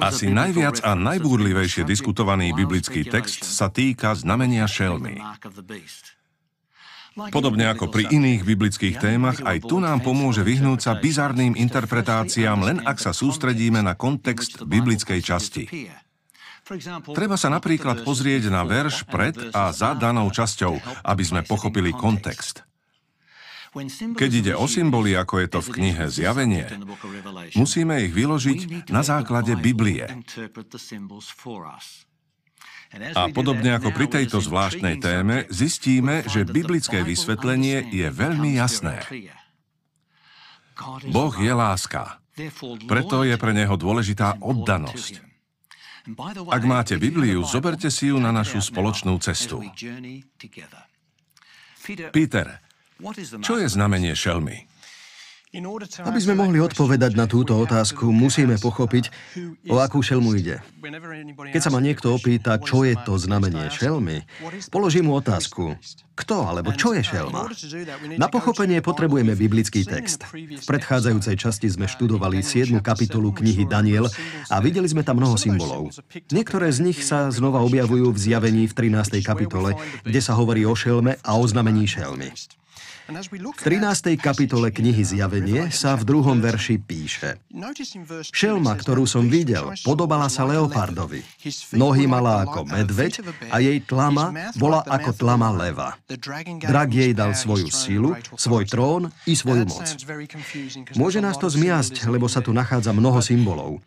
Asi najviac a najbúrlivejšie diskutovaný biblický text sa týka znamenia šelmy. Podobne ako pri iných biblických témach, aj tu nám pomôže vyhnúť sa bizarným interpretáciám, len ak sa sústredíme na kontext biblickej časti. Treba sa napríklad pozrieť na verš pred a za danou časťou, aby sme pochopili kontext. Keď ide o symboly, ako je to v knihe Zjavenie, musíme ich vyložiť na základe Biblie. A podobne ako pri tejto zvláštnej téme, zistíme, že biblické vysvetlenie je veľmi jasné. Boh je láska. Preto je pre neho dôležitá oddanosť. Ak máte Bibliu, zoberte si ju na našu spoločnú cestu. Peter, čo je znamenie šelmy? Aby sme mohli odpovedať na túto otázku, musíme pochopiť, o akú šelmu ide. Keď sa ma niekto opýta, čo je to znamenie šelmy, položím mu otázku, kto alebo čo je šelma? Na pochopenie potrebujeme biblický text. V predchádzajúcej časti sme študovali 7. kapitolu knihy Daniel a videli sme tam mnoho symbolov. Niektoré z nich sa znova objavujú v zjavení v 13. kapitole, kde sa hovorí o šelme a o znamení šelmy. V 13. kapitole knihy Zjavenie sa v druhom verši píše Šelma, ktorú som videl, podobala sa leopardovi. Nohy mala ako medveď a jej tlama bola ako tlama leva. Drak jej dal svoju silu, svoj trón i svoju moc. Môže nás to zmiasť, lebo sa tu nachádza mnoho symbolov.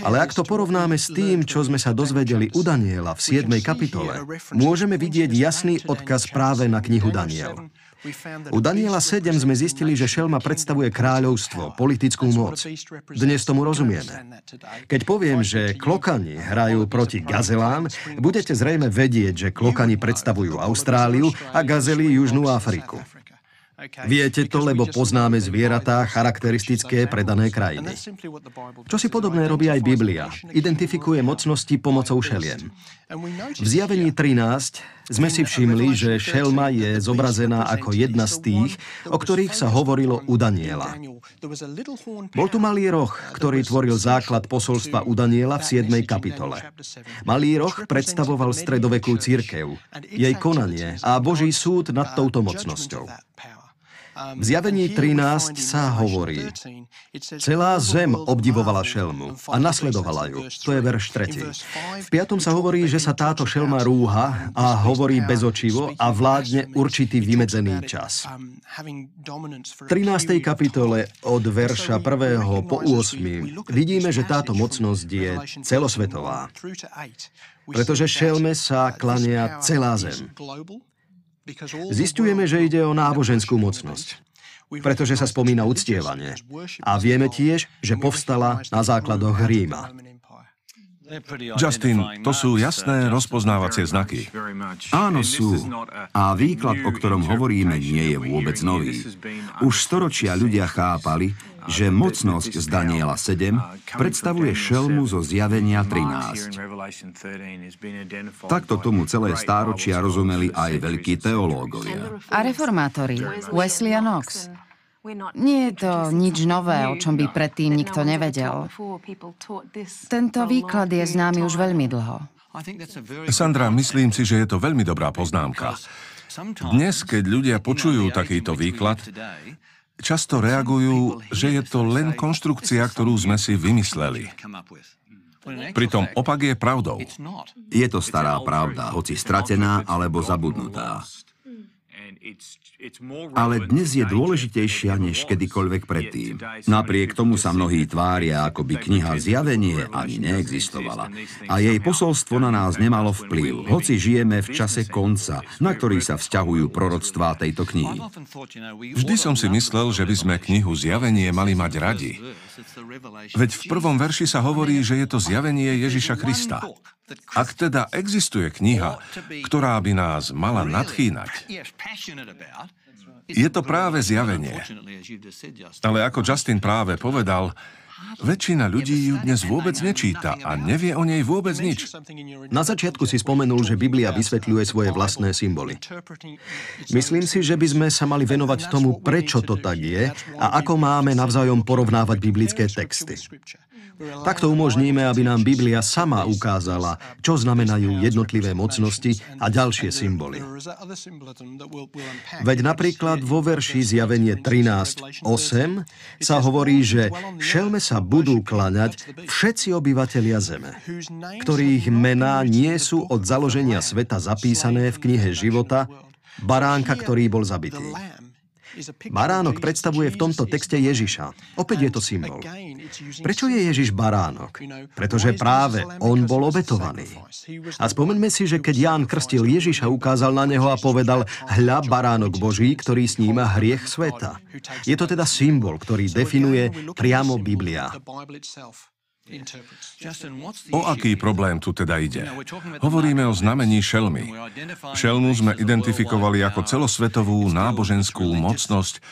Ale ak to porovnáme s tým, čo sme sa dozvedeli u Daniela v 7. kapitole, môžeme vidieť jasný odkaz práve na knihu Daniel. U Daniela 7 sme zistili, že šelma predstavuje kráľovstvo, politickú moc. Dnes tomu rozumieme. Keď poviem, že klokani hrajú proti gazelám, budete zrejme vedieť, že klokani predstavujú Austráliu a gazely Južnú Afriku. Viete to, lebo poznáme zvieratá charakteristické pre dané krajiny. Čo si podobné robí aj Biblia. Identifikuje mocnosti pomocou šeliem. V zjavení 13 sme si všimli, že šelma je zobrazená ako jedna z tých, o ktorých sa hovorilo u Daniela. Bol tu malý roh, ktorý tvoril základ posolstva u Daniela v 7. kapitole. Malý roh predstavoval stredovekú církev, jej konanie a Boží súd nad touto mocnosťou. V zjavení 13 sa hovorí, celá zem obdivovala šelmu a nasledovala ju. To je verš 3. V 5. sa hovorí, že sa táto šelma rúha a hovorí bezočivo a vládne určitý vymedzený čas. V 13. kapitole od verša 1. po 8. vidíme, že táto mocnosť je celosvetová. Pretože šelme sa klania celá zem. Zistujeme, že ide o náboženskú mocnosť, pretože sa spomína uctievanie. A vieme tiež, že povstala na základoch Ríma. Justin, to sú jasné rozpoznávacie znaky. Áno, sú. A výklad, o ktorom hovoríme, nie je vôbec nový. Už storočia ľudia chápali, že mocnosť z Daniela 7 predstavuje šelmu zo zjavenia 13. Takto tomu celé stáročia rozumeli aj veľkí teológovia. A reformátori, Wesley a Knox. Nie je to nič nové, o čom by predtým nikto nevedel. Tento výklad je známy už veľmi dlho. Sandra, myslím si, že je to veľmi dobrá poznámka. Dnes, keď ľudia počujú takýto výklad, často reagujú, že je to len konštrukcia, ktorú sme si vymysleli. Pritom opak je pravdou. Je to stará pravda, hoci stratená alebo zabudnutá. Ale dnes je dôležitejšia než kedykoľvek predtým. Napriek tomu sa mnohí tvária, ako by kniha Zjavenie ani neexistovala. A jej posolstvo na nás nemalo vplyv, hoci žijeme v čase konca, na ktorý sa vzťahujú proroctvá tejto knihy. Vždy som si myslel, že by sme knihu Zjavenie mali mať radi. Veď v prvom verši sa hovorí, že je to zjavenie Ježiša Krista. Ak teda existuje kniha, ktorá by nás mala nadchýnať, je to práve zjavenie. Ale ako Justin práve povedal, Väčšina ľudí ju dnes vôbec nečíta a nevie o nej vôbec nič. Na začiatku si spomenul, že Biblia vysvetľuje svoje vlastné symboly. Myslím si, že by sme sa mali venovať tomu, prečo to tak je a ako máme navzájom porovnávať biblické texty. Takto umožníme, aby nám Biblia sama ukázala, čo znamenajú jednotlivé mocnosti a ďalšie symboly. Veď napríklad vo verši zjavenie 13.8 sa hovorí, že šelme sa budú klaňať všetci obyvatelia zeme, ktorých mená nie sú od založenia sveta zapísané v knihe života, baránka, ktorý bol zabitý. Baránok predstavuje v tomto texte Ježiša. Opäť je to symbol. Prečo je Ježiš baránok? Pretože práve on bol obetovaný. A spomeňme si, že keď Ján krstil Ježiša, ukázal na neho a povedal hľa baránok Boží, ktorý sníma hriech sveta. Je to teda symbol, ktorý definuje priamo Biblia. O aký problém tu teda ide? Hovoríme o znamení šelmy. Šelmu sme identifikovali ako celosvetovú náboženskú mocnosť,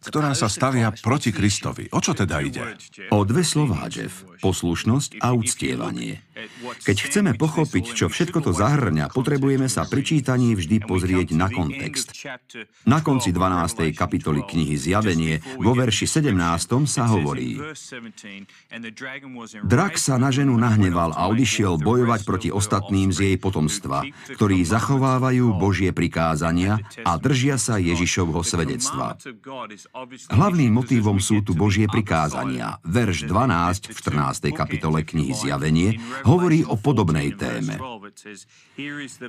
ktorá sa stavia proti Kristovi. O čo teda ide? O dve slová, Jeff. Poslušnosť a uctievanie. Keď chceme pochopiť, čo všetko to zahrňa, potrebujeme sa pri čítaní vždy pozrieť na kontext. Na konci 12. kapitoly knihy Zjavenie vo verši 17. sa hovorí Drak sa na ženu nahneval a odišiel bojovať proti ostatným z jej potomstva, ktorí zachovávajú Božie prikázania a držia sa Ježišovho svedectva. Hlavným motívom sú tu Božie prikázania. Verš 12 v 14. kapitole knihy Zjavenie hovorí o podobnej téme.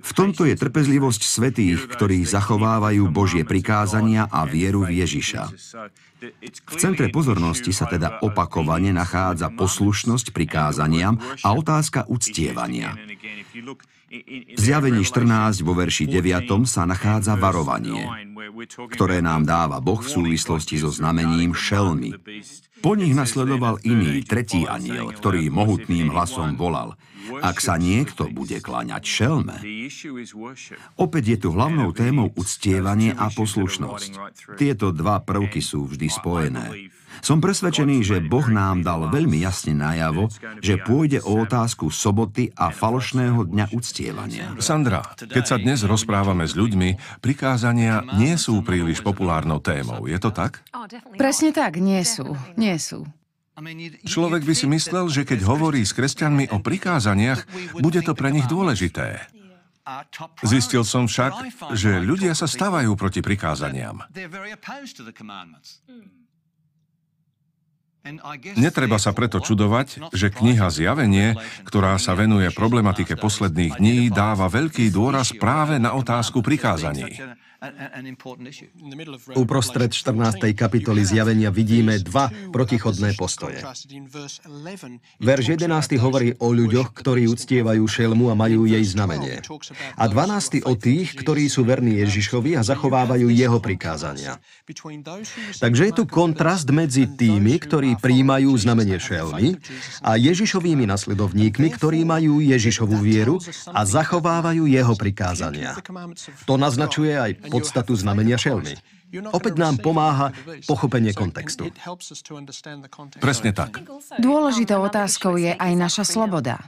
V tomto je trpezlivosť svetých, ktorí zachovávajú Božie prikázania a vieru v Ježiša. V centre pozornosti sa teda opakovane nachádza poslušnosť prikázaniam a otázka uctievania. V zjavení 14 vo verši 9 sa nachádza varovanie, ktoré nám dáva Boh v súvislosti so znamením šelmy. Po nich nasledoval iný, tretí aniel, ktorý mohutným hlasom volal – ak sa niekto bude kláňať šelme, opäť je tu hlavnou témou uctievanie a poslušnosť. Tieto dva prvky sú vždy spojené. Som presvedčený, že Boh nám dal veľmi jasne najavo, že pôjde o otázku soboty a falošného dňa uctievania. Sandra, keď sa dnes rozprávame s ľuďmi, prikázania nie sú príliš populárnou témou. Je to tak? Presne tak, nie sú. Nie sú. Človek by si myslel, že keď hovorí s kresťanmi o prikázaniach, bude to pre nich dôležité. Zistil som však, že ľudia sa stávajú proti prikázaniam. Netreba sa preto čudovať, že kniha Zjavenie, ktorá sa venuje problematike posledných dní, dáva veľký dôraz práve na otázku prikázaní. Uprostred 14. kapitoly zjavenia vidíme dva protichodné postoje. Verš 11. hovorí o ľuďoch, ktorí uctievajú šelmu a majú jej znamenie. A 12. o tých, ktorí sú verní Ježišovi a zachovávajú jeho prikázania. Takže je tu kontrast medzi tými, ktorí príjmajú znamenie šelmy a Ježišovými nasledovníkmi, ktorí majú Ježišovú vieru a zachovávajú jeho prikázania. To naznačuje aj podstatu znamenia šelmy. Opäť nám pomáha pochopenie kontextu. Presne tak. Dôležitou otázkou je aj naša sloboda.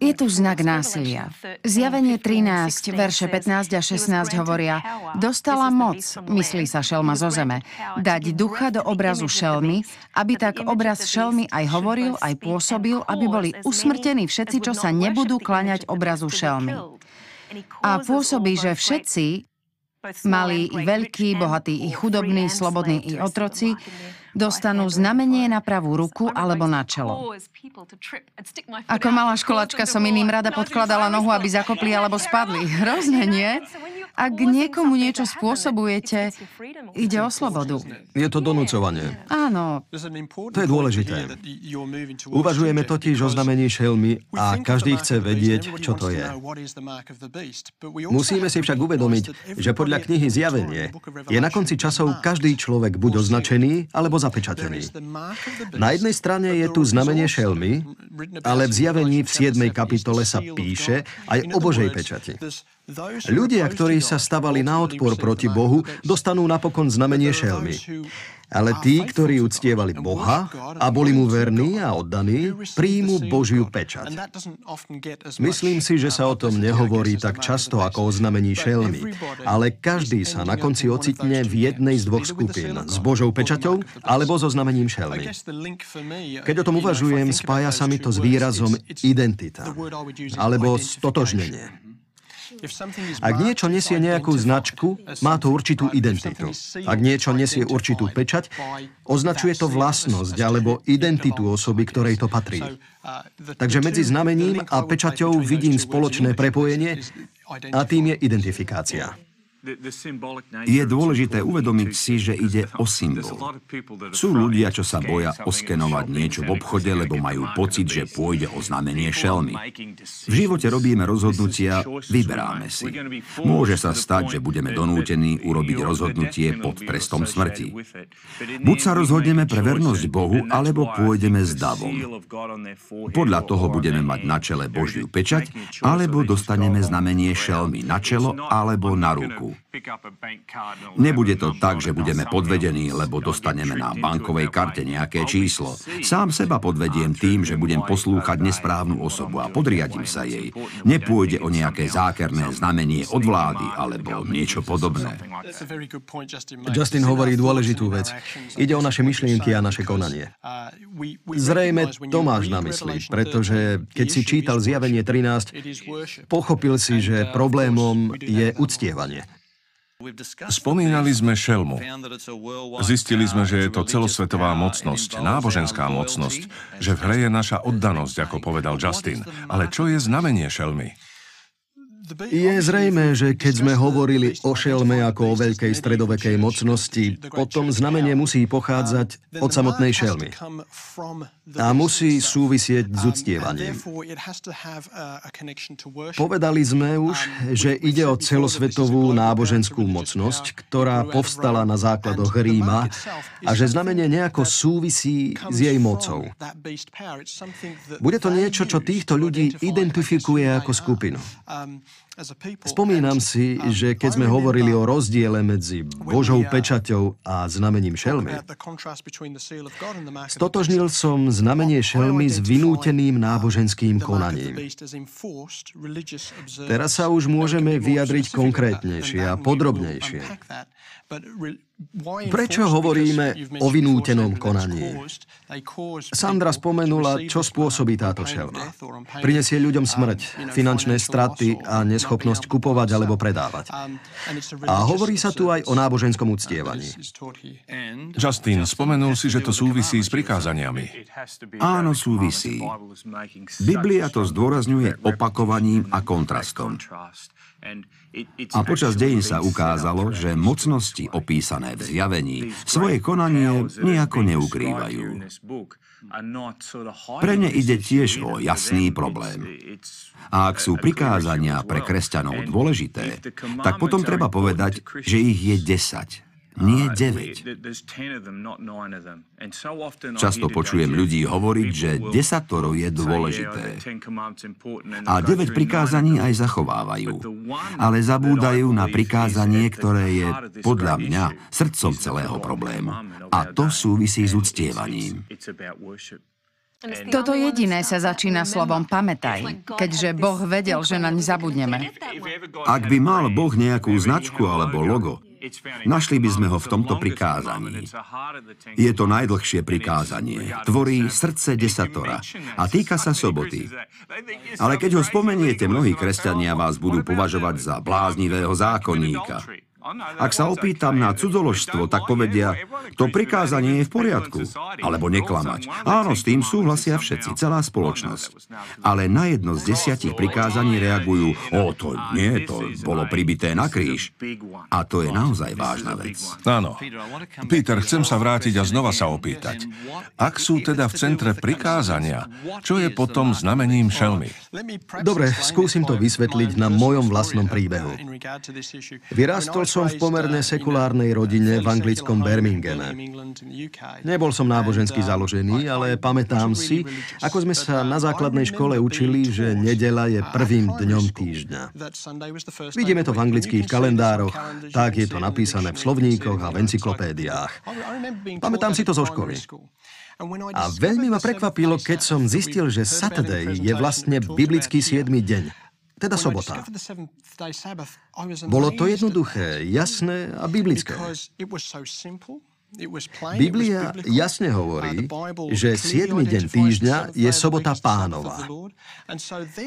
Je tu znak násilia. Zjavenie 13, verše 15 a 16 hovoria Dostala moc, myslí sa šelma zo zeme, dať ducha do obrazu šelmy, aby tak obraz šelmy aj hovoril, aj pôsobil, aby boli usmrtení všetci, čo sa nebudú klaňať obrazu šelmy. A pôsobí, že všetci, Malí i veľkí, bohatí i chudobní, slobodní i otroci dostanú znamenie na pravú ruku alebo na čelo. Ako malá školačka som iným rada podkladala nohu, aby zakopli alebo spadli. Hrozne, nie? Ak niekomu niečo spôsobujete, ide o slobodu. Je to donúcovanie. Áno. To je dôležité. Uvažujeme totiž o znamení šelmy a každý chce vedieť, čo to je. Musíme si však uvedomiť, že podľa knihy Zjavenie je na konci časov každý človek buď označený alebo zapečatený. Na jednej strane je tu znamenie šelmy, ale v Zjavení v 7. kapitole sa píše aj o Božej pečati. Ľudia, ktorí sa stavali na odpor proti Bohu, dostanú napokon znamenie šelmy. Ale tí, ktorí uctievali Boha a boli mu verní a oddaní, príjmu Božiu pečať. Myslím si, že sa o tom nehovorí tak často ako o znamení šelmy, ale každý sa na konci ocitne v jednej z dvoch skupín, s Božou pečaťou alebo so znamením šelmy. Keď o tom uvažujem, spája sa mi to s výrazom identita alebo stotožnenie. Ak niečo nesie nejakú značku, má to určitú identitu. Ak niečo nesie určitú pečať, označuje to vlastnosť alebo identitu osoby, ktorej to patrí. Takže medzi znamením a pečaťou vidím spoločné prepojenie a tým je identifikácia. Je dôležité uvedomiť si, že ide o symbol. Sú ľudia, čo sa boja oskenovať niečo v obchode, lebo majú pocit, že pôjde o znamenie šelmy. V živote robíme rozhodnutia, vyberáme si. Môže sa stať, že budeme donútení urobiť rozhodnutie pod trestom smrti. Buď sa rozhodneme pre vernosť Bohu, alebo pôjdeme s davom. Podľa toho budeme mať na čele Božiu pečať, alebo dostaneme znamenie šelmy na čelo alebo na ruku. Nebude to tak, že budeme podvedení, lebo dostaneme na bankovej karte nejaké číslo. Sám seba podvediem tým, že budem poslúchať nesprávnu osobu a podriadím sa jej. Nepôjde o nejaké zákerné znamenie od vlády alebo niečo podobné. Justin hovorí dôležitú vec. Ide o naše myšlienky a naše konanie. Zrejme to máš na mysli, pretože keď si čítal Zjavenie 13, pochopil si, že problémom je uctievanie. Spomínali sme šelmu. Zistili sme, že je to celosvetová mocnosť, náboženská mocnosť, že v hre je naša oddanosť, ako povedal Justin. Ale čo je znamenie šelmy? Je zrejme, že keď sme hovorili o šelme ako o veľkej stredovekej mocnosti, potom znamenie musí pochádzať od samotnej šelmy a musí súvisieť s uctievaním. Povedali sme už, že ide o celosvetovú náboženskú mocnosť, ktorá povstala na základoch Ríma a že znamenie nejako súvisí s jej mocou. Bude to niečo, čo týchto ľudí identifikuje ako skupinu. Spomínam si, že keď sme hovorili o rozdiele medzi Božou pečaťou a znamením šelmy, stotožnil som znamenie šelmy s vynúteným náboženským konaním. Teraz sa už môžeme vyjadriť konkrétnejšie a podrobnejšie. Prečo hovoríme o vynútenom konaní? Sandra spomenula, čo spôsobí táto šelma. Prinesie ľuďom smrť, finančné straty a neschopnosť kupovať alebo predávať. A hovorí sa tu aj o náboženskom uctievaní. Justin, spomenul si, že to súvisí s prikázaniami. Áno, súvisí. Biblia to zdôrazňuje opakovaním a kontrastom. A počas dejín sa ukázalo, že mocnosti opísané v zjavení svoje konanie nejako neukrývajú. Pre ne ide tiež o jasný problém. A ak sú prikázania pre kresťanov dôležité, tak potom treba povedať, že ich je desať nie 9. Často počujem ľudí hovoriť, že desatoro je dôležité. A 9 prikázaní aj zachovávajú. Ale zabúdajú na prikázanie, ktoré je podľa mňa srdcom celého problému. A to súvisí s uctievaním. Toto jediné sa začína slovom pamätaj, keďže Boh vedel, že naň zabudneme. Ak by mal Boh nejakú značku alebo logo, Našli by sme ho v tomto prikázaní. Je to najdlhšie prikázanie. Tvorí srdce desatora a týka sa soboty. Ale keď ho spomeniete, mnohí kresťania vás budú považovať za bláznivého zákonníka. Ak sa opýtam na cudzoložstvo, tak povedia, to prikázanie je v poriadku, alebo neklamať. Áno, s tým súhlasia všetci, celá spoločnosť. Ale na jedno z desiatich prikázaní reagujú, o, to nie, to bolo pribité na kríž. A to je naozaj vážna vec. Áno. Peter, chcem sa vrátiť a znova sa opýtať. Ak sú teda v centre prikázania, čo je potom znamením šelmy? Dobre, skúsim to vysvetliť na mojom vlastnom príbehu. Vyrástol som v pomerne sekulárnej rodine v anglickom Birminghame. Nebol som nábožensky založený, ale pamätám si, ako sme sa na základnej škole učili, že nedela je prvým dňom týždňa. Vidíme to v anglických kalendároch, tak je to napísané v slovníkoch a v encyklopédiách. Pamätám si to zo školy. A veľmi ma prekvapilo, keď som zistil, že Saturday je vlastne biblický 7. deň, teda sobota. Bolo to jednoduché, jasné a biblické. Biblia jasne hovorí, že 7. deň týždňa je sobota pánova.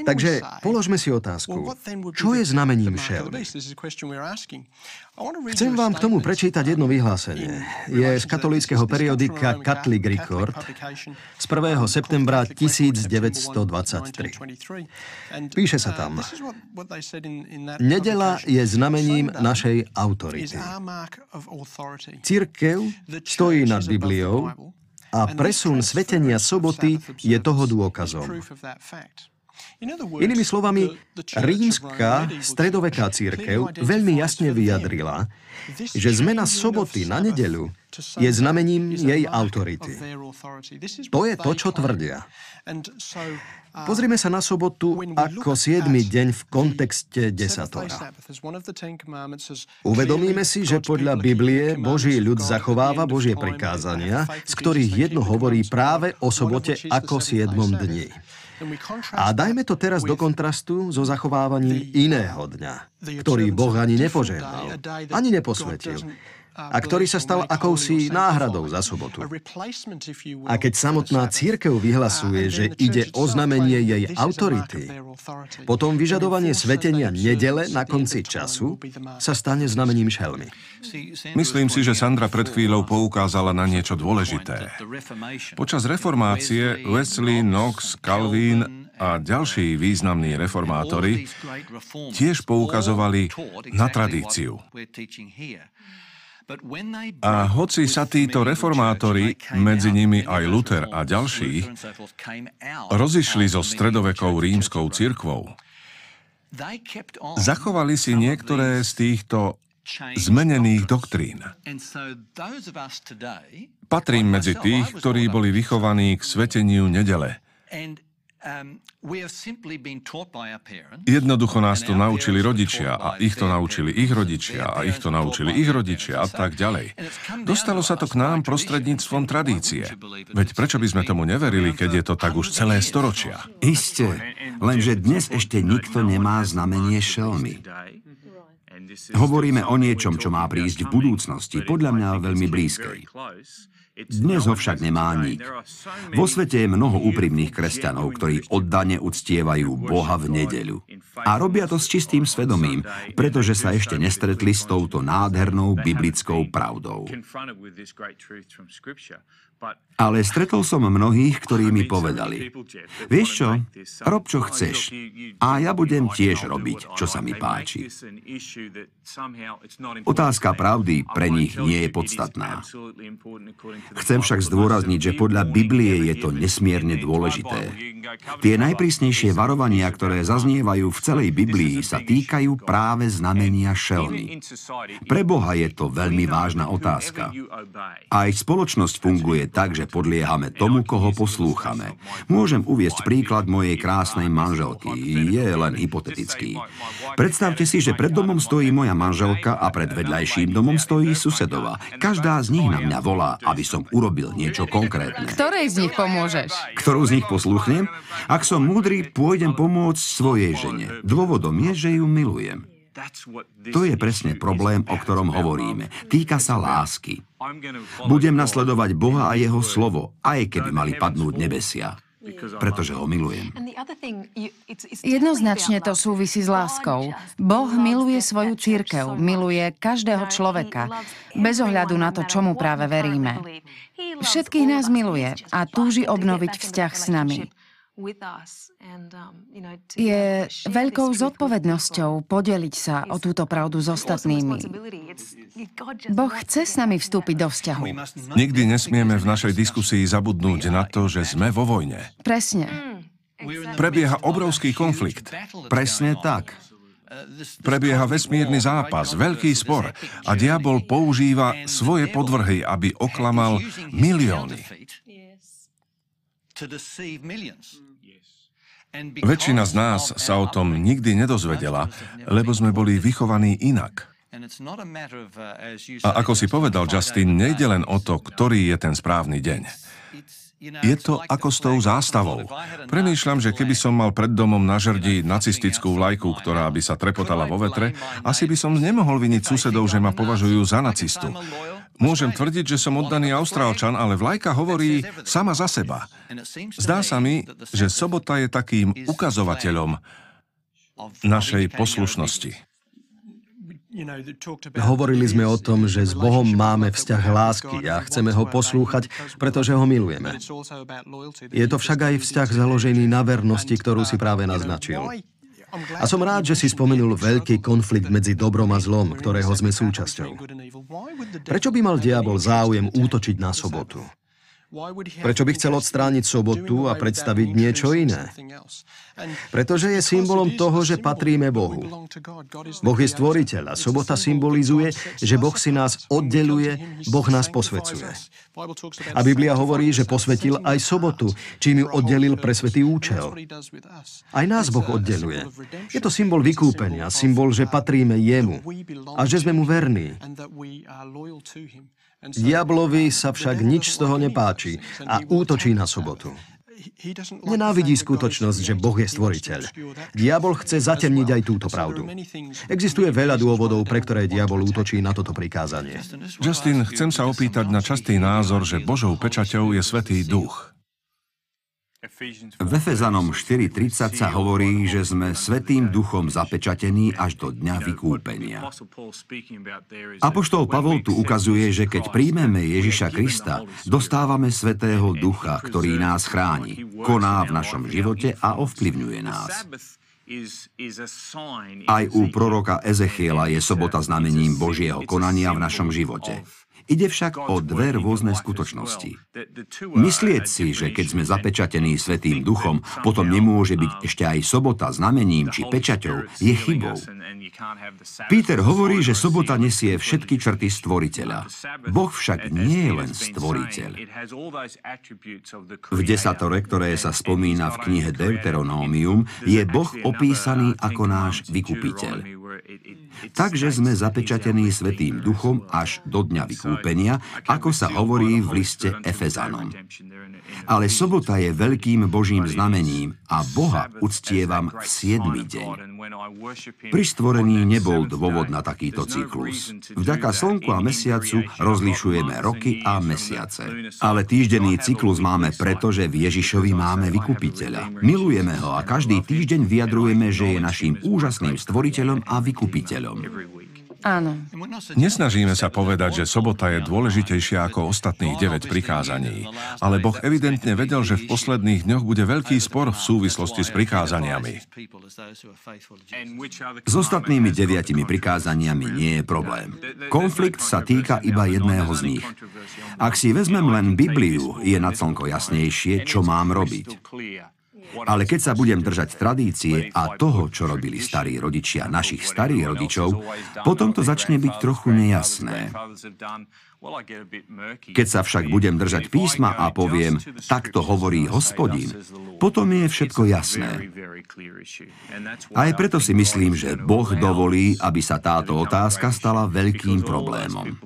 Takže položme si otázku, čo je znamením šelmy? Chcem vám k tomu prečítať jedno vyhlásenie. Je z katolíckého periodika Catholic Record z 1. septembra 1923. Píše sa tam, Nedela je znamením našej autority. Církev stojí nad Bibliou a presun svetenia soboty je toho dôkazom. Inými slovami, rímska stredoveká církev veľmi jasne vyjadrila, že zmena soboty na nedeľu je znamením jej autority. To je to, čo tvrdia. Pozrime sa na sobotu ako 7. deň v kontexte desatora. Uvedomíme si, že podľa Biblie Boží ľud zachováva Božie prikázania, z ktorých jedno hovorí práve o sobote ako 7. dni. A dajme to teraz do kontrastu so zachovávaním iného dňa, ktorý Boh ani nepožehnal, ani neposvetil, a ktorý sa stal akousi náhradou za sobotu. A keď samotná církev vyhlasuje, že ide o znamenie jej autority, potom vyžadovanie svetenia nedele na konci času sa stane znamením šelmy. Myslím si, že Sandra pred chvíľou poukázala na niečo dôležité. Počas reformácie Wesley, Knox, Calvin a ďalší významní reformátori tiež poukazovali na tradíciu. A hoci sa títo reformátori, medzi nimi aj Luther a ďalší, rozišli so stredovekou rímskou cirkvou, zachovali si niektoré z týchto zmenených doktrín. Patrím medzi tých, ktorí boli vychovaní k sveteniu nedele. Um, Jednoducho nás to naučili rodičia a ich to naučili ich rodičia a ich to naučili ich rodičia a tak ďalej. Dostalo sa to k nám prostredníctvom tradície. Veď prečo by sme tomu neverili, keď je to tak už celé storočia? Isté, lenže dnes ešte nikto nemá znamenie šelmy. Hovoríme o niečom, čo má prísť v budúcnosti, podľa mňa veľmi blízkej. Dnes ho však nemá nik. Vo svete je mnoho úprimných kresťanov, ktorí oddane uctievajú Boha v nedeľu. A robia to s čistým svedomím, pretože sa ešte nestretli s touto nádhernou biblickou pravdou. Ale stretol som mnohých, ktorí mi povedali, vieš čo, rob čo chceš a ja budem tiež robiť, čo sa mi páči. Otázka pravdy pre nich nie je podstatná. Chcem však zdôrazniť, že podľa Biblie je to nesmierne dôležité. Tie najprísnejšie varovania, ktoré zaznievajú v celej Biblii, sa týkajú práve znamenia šelmy. Pre Boha je to veľmi vážna otázka. Aj spoločnosť funguje tak, že podliehame tomu, koho poslúchame. Môžem uviesť príklad mojej krásnej manželky. Je len hypotetický. Predstavte si, že pred domom stojí moja manželka a pred vedľajším domom stojí susedova. Každá z nich na mňa volá, aby som urobil niečo konkrétne. Ktorej z nich pomôžeš? Ktorú z nich posluchnem? Ak som múdry, pôjdem pomôcť svojej žene. Dôvodom je, že ju milujem. To je presne problém, o ktorom hovoríme. Týka sa lásky. Budem nasledovať Boha a Jeho slovo, aj keby mali padnúť nebesia pretože ho milujem. Jednoznačne to súvisí s láskou. Boh miluje svoju církev, miluje každého človeka, bez ohľadu na to, čomu práve veríme. Všetkých nás miluje a túži obnoviť vzťah s nami. Um, Je veľkou zodpovednosťou podeliť sa o túto pravdu s ostatnými. Boh chce s nami vstúpiť do vzťahu. Nikdy nesmieme v našej diskusii zabudnúť na to, že sme vo vojne. Presne. Prebieha obrovský konflikt. Presne tak. Prebieha vesmírny zápas, veľký spor a diabol používa svoje podvrhy, aby oklamal milióny. Väčšina z nás sa o tom nikdy nedozvedela, lebo sme boli vychovaní inak. A ako si povedal Justin, nejde len o to, ktorý je ten správny deň. Je to ako s tou zástavou. Premýšľam, že keby som mal pred domom na žrdi nacistickú vlajku, ktorá by sa trepotala vo vetre, asi by som nemohol viniť susedov, že ma považujú za nacistu. Môžem tvrdiť, že som oddaný Austrálčan, ale vlajka hovorí sama za seba. Zdá sa mi, že sobota je takým ukazovateľom našej poslušnosti. Hovorili sme o tom, že s Bohom máme vzťah lásky a chceme ho poslúchať, pretože ho milujeme. Je to však aj vzťah založený na vernosti, ktorú si práve naznačil. A som rád, že si spomenul veľký konflikt medzi dobrom a zlom, ktorého sme súčasťou. Prečo by mal diabol záujem útočiť na sobotu? Prečo by chcel odstrániť sobotu a predstaviť niečo iné? Pretože je symbolom toho, že patríme Bohu. Boh je stvoriteľ a sobota symbolizuje, že Boh si nás oddeluje, Boh nás posvecuje. A Biblia hovorí, že posvetil aj sobotu, čím ju oddelil pre svetý účel. Aj nás Boh oddeluje. Je to symbol vykúpenia, symbol, že patríme Jemu a že sme mu verní. Diablovi sa však nič z toho nepáči a útočí na sobotu. Nenávidí skutočnosť, že Boh je stvoriteľ. Diabol chce zatemniť aj túto pravdu. Existuje veľa dôvodov, pre ktoré diabol útočí na toto prikázanie. Justin, chcem sa opýtať na častý názor, že Božou pečaťou je Svetý Duch. V Efezanom 4.30 sa hovorí, že sme Svetým duchom zapečatení až do dňa vykúpenia. Apoštol Pavol tu ukazuje, že keď príjmeme Ježiša Krista, dostávame Svetého ducha, ktorý nás chráni, koná v našom živote a ovplyvňuje nás. Aj u proroka Ezechiela je sobota znamením Božieho konania v našom živote. Ide však o dve rôzne skutočnosti. Myslieť si, že keď sme zapečatení Svetým duchom, potom nemôže byť ešte aj sobota znamením či pečaťou, je chybou. Peter hovorí, že sobota nesie všetky črty stvoriteľa. Boh však nie je len stvoriteľ. V desatore, ktoré sa spomína v knihe Deuteronómium, je Boh opísaný ako náš vykupiteľ. Takže sme zapečatení Svetým duchom až do dňa vykúpenia, ako sa hovorí v liste Efezanom. Ale sobota je veľkým Božím znamením a Boha uctievam v siedmy deň. Pri stvorení nebol dôvod na takýto cyklus. Vďaka slnku a mesiacu rozlišujeme roky a mesiace. Ale týždenný cyklus máme preto, že v Ježišovi máme vykupiteľa. Milujeme ho a každý týždeň vyjadrujeme, že je našim úžasným stvoriteľom a vykupiteľom. Áno. Nesnažíme sa povedať, že sobota je dôležitejšia ako ostatných 9 prikázaní, ale Boh evidentne vedel, že v posledných dňoch bude veľký spor v súvislosti s prikázaniami. S ostatnými deviatimi prikázaniami nie je problém. Konflikt sa týka iba jedného z nich. Ak si vezmem len Bibliu, je na slnko jasnejšie, čo mám robiť. Ale keď sa budem držať tradície a toho, čo robili starí rodičia našich starých rodičov, potom to začne byť trochu nejasné. Keď sa však budem držať písma a poviem, takto hovorí hospodin, potom je všetko jasné. Aj preto si myslím, že Boh dovolí, aby sa táto otázka stala veľkým problémom.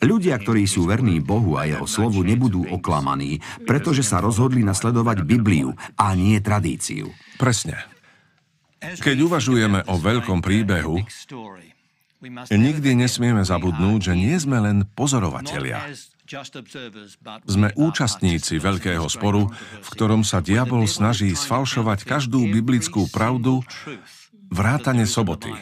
Ľudia, ktorí sú verní Bohu a jeho slovu, nebudú oklamaní, pretože sa rozhodli nasledovať Bibliu a nie tradíciu. Presne. Keď uvažujeme o veľkom príbehu, Nikdy nesmieme zabudnúť, že nie sme len pozorovatelia. Sme účastníci veľkého sporu, v ktorom sa diabol snaží sfalšovať každú biblickú pravdu, vrátane soboty.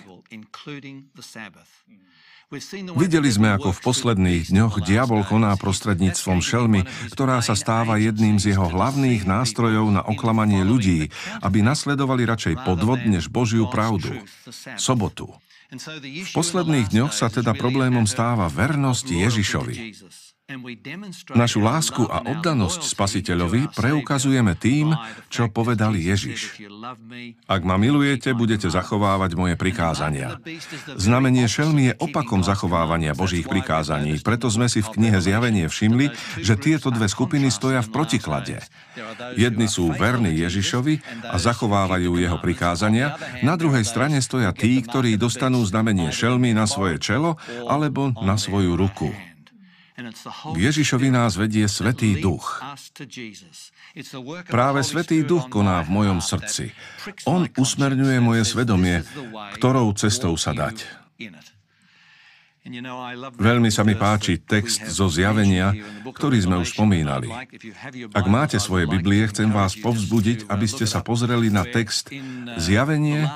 Videli sme, ako v posledných dňoch diabol koná prostredníctvom šelmy, ktorá sa stáva jedným z jeho hlavných nástrojov na oklamanie ľudí, aby nasledovali radšej podvod než Božiu pravdu. Sobotu. V posledných dňoch sa teda problémom stáva vernosť Ježišovi. Našu lásku a oddanosť spasiteľovi preukazujeme tým, čo povedal Ježiš. Ak ma milujete, budete zachovávať moje prikázania. Znamenie šelmy je opakom zachovávania Božích prikázaní, preto sme si v knihe Zjavenie všimli, že tieto dve skupiny stoja v protiklade. Jedni sú verní Ježišovi a zachovávajú jeho prikázania, na druhej strane stoja tí, ktorí dostanú znamenie šelmy na svoje čelo alebo na svoju ruku. K Ježišovi nás vedie Svetý Duch. Práve Svetý Duch koná v mojom srdci. On usmerňuje moje svedomie, ktorou cestou sa dať. Veľmi sa mi páči text zo zjavenia, ktorý sme už spomínali. Ak máte svoje Biblie, chcem vás povzbudiť, aby ste sa pozreli na text Zjavenie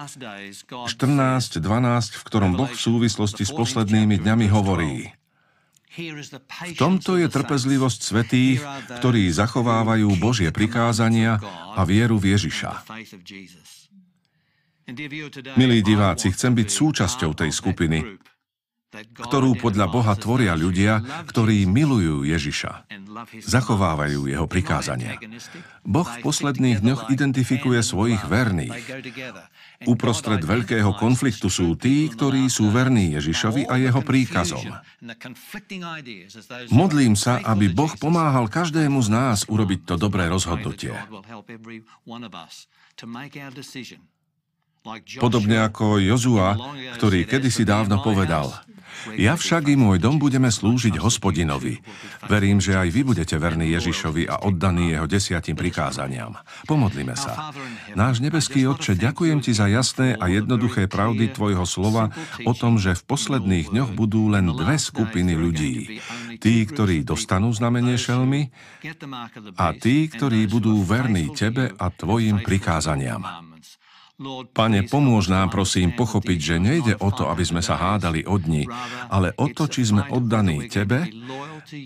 14.12, v ktorom Boh v súvislosti s poslednými dňami hovorí v tomto je trpezlivosť svetých, ktorí zachovávajú Božie prikázania a vieru v Ježiša. Milí diváci, chcem byť súčasťou tej skupiny, ktorú podľa Boha tvoria ľudia, ktorí milujú Ježiša, zachovávajú jeho prikázania. Boh v posledných dňoch identifikuje svojich verných. Uprostred veľkého konfliktu sú tí, ktorí sú verní Ježišovi a jeho príkazom. Modlím sa, aby Boh pomáhal každému z nás urobiť to dobré rozhodnutie. Podobne ako Jozua, ktorý kedysi dávno povedal, ja však i môj dom budeme slúžiť hospodinovi. Verím, že aj vy budete verní Ježišovi a oddaní jeho desiatim prikázaniam. Pomodlime sa. Náš nebeský Otče, ďakujem Ti za jasné a jednoduché pravdy Tvojho slova o tom, že v posledných dňoch budú len dve skupiny ľudí. Tí, ktorí dostanú znamenie šelmy a tí, ktorí budú verní Tebe a Tvojim prikázaniam. Pane, pomôž nám prosím pochopiť, že nejde o to, aby sme sa hádali o dni, ale o to, či sme oddaní Tebe,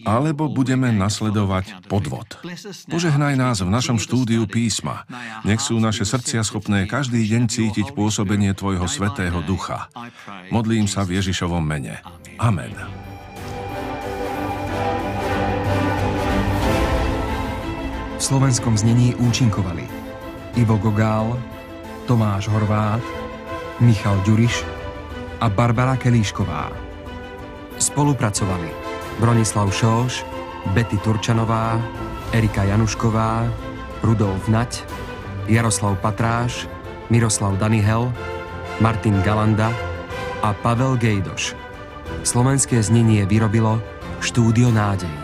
alebo budeme nasledovať podvod. Požehnaj nás v našom štúdiu písma. Nech sú naše srdcia schopné každý deň cítiť pôsobenie Tvojho Svetého Ducha. Modlím sa v Ježišovom mene. Amen. V slovenskom znení účinkovali Ivo Gogál, Tomáš Horvát, Michal Ďuriš a Barbara Kelíšková. Spolupracovali Bronislav Šóš, Betty Turčanová, Erika Janušková, Rudolf Nať, Jaroslav Patráš, Miroslav Danihel, Martin Galanda a Pavel Gejdoš. Slovenské znenie vyrobilo Štúdio Nádej.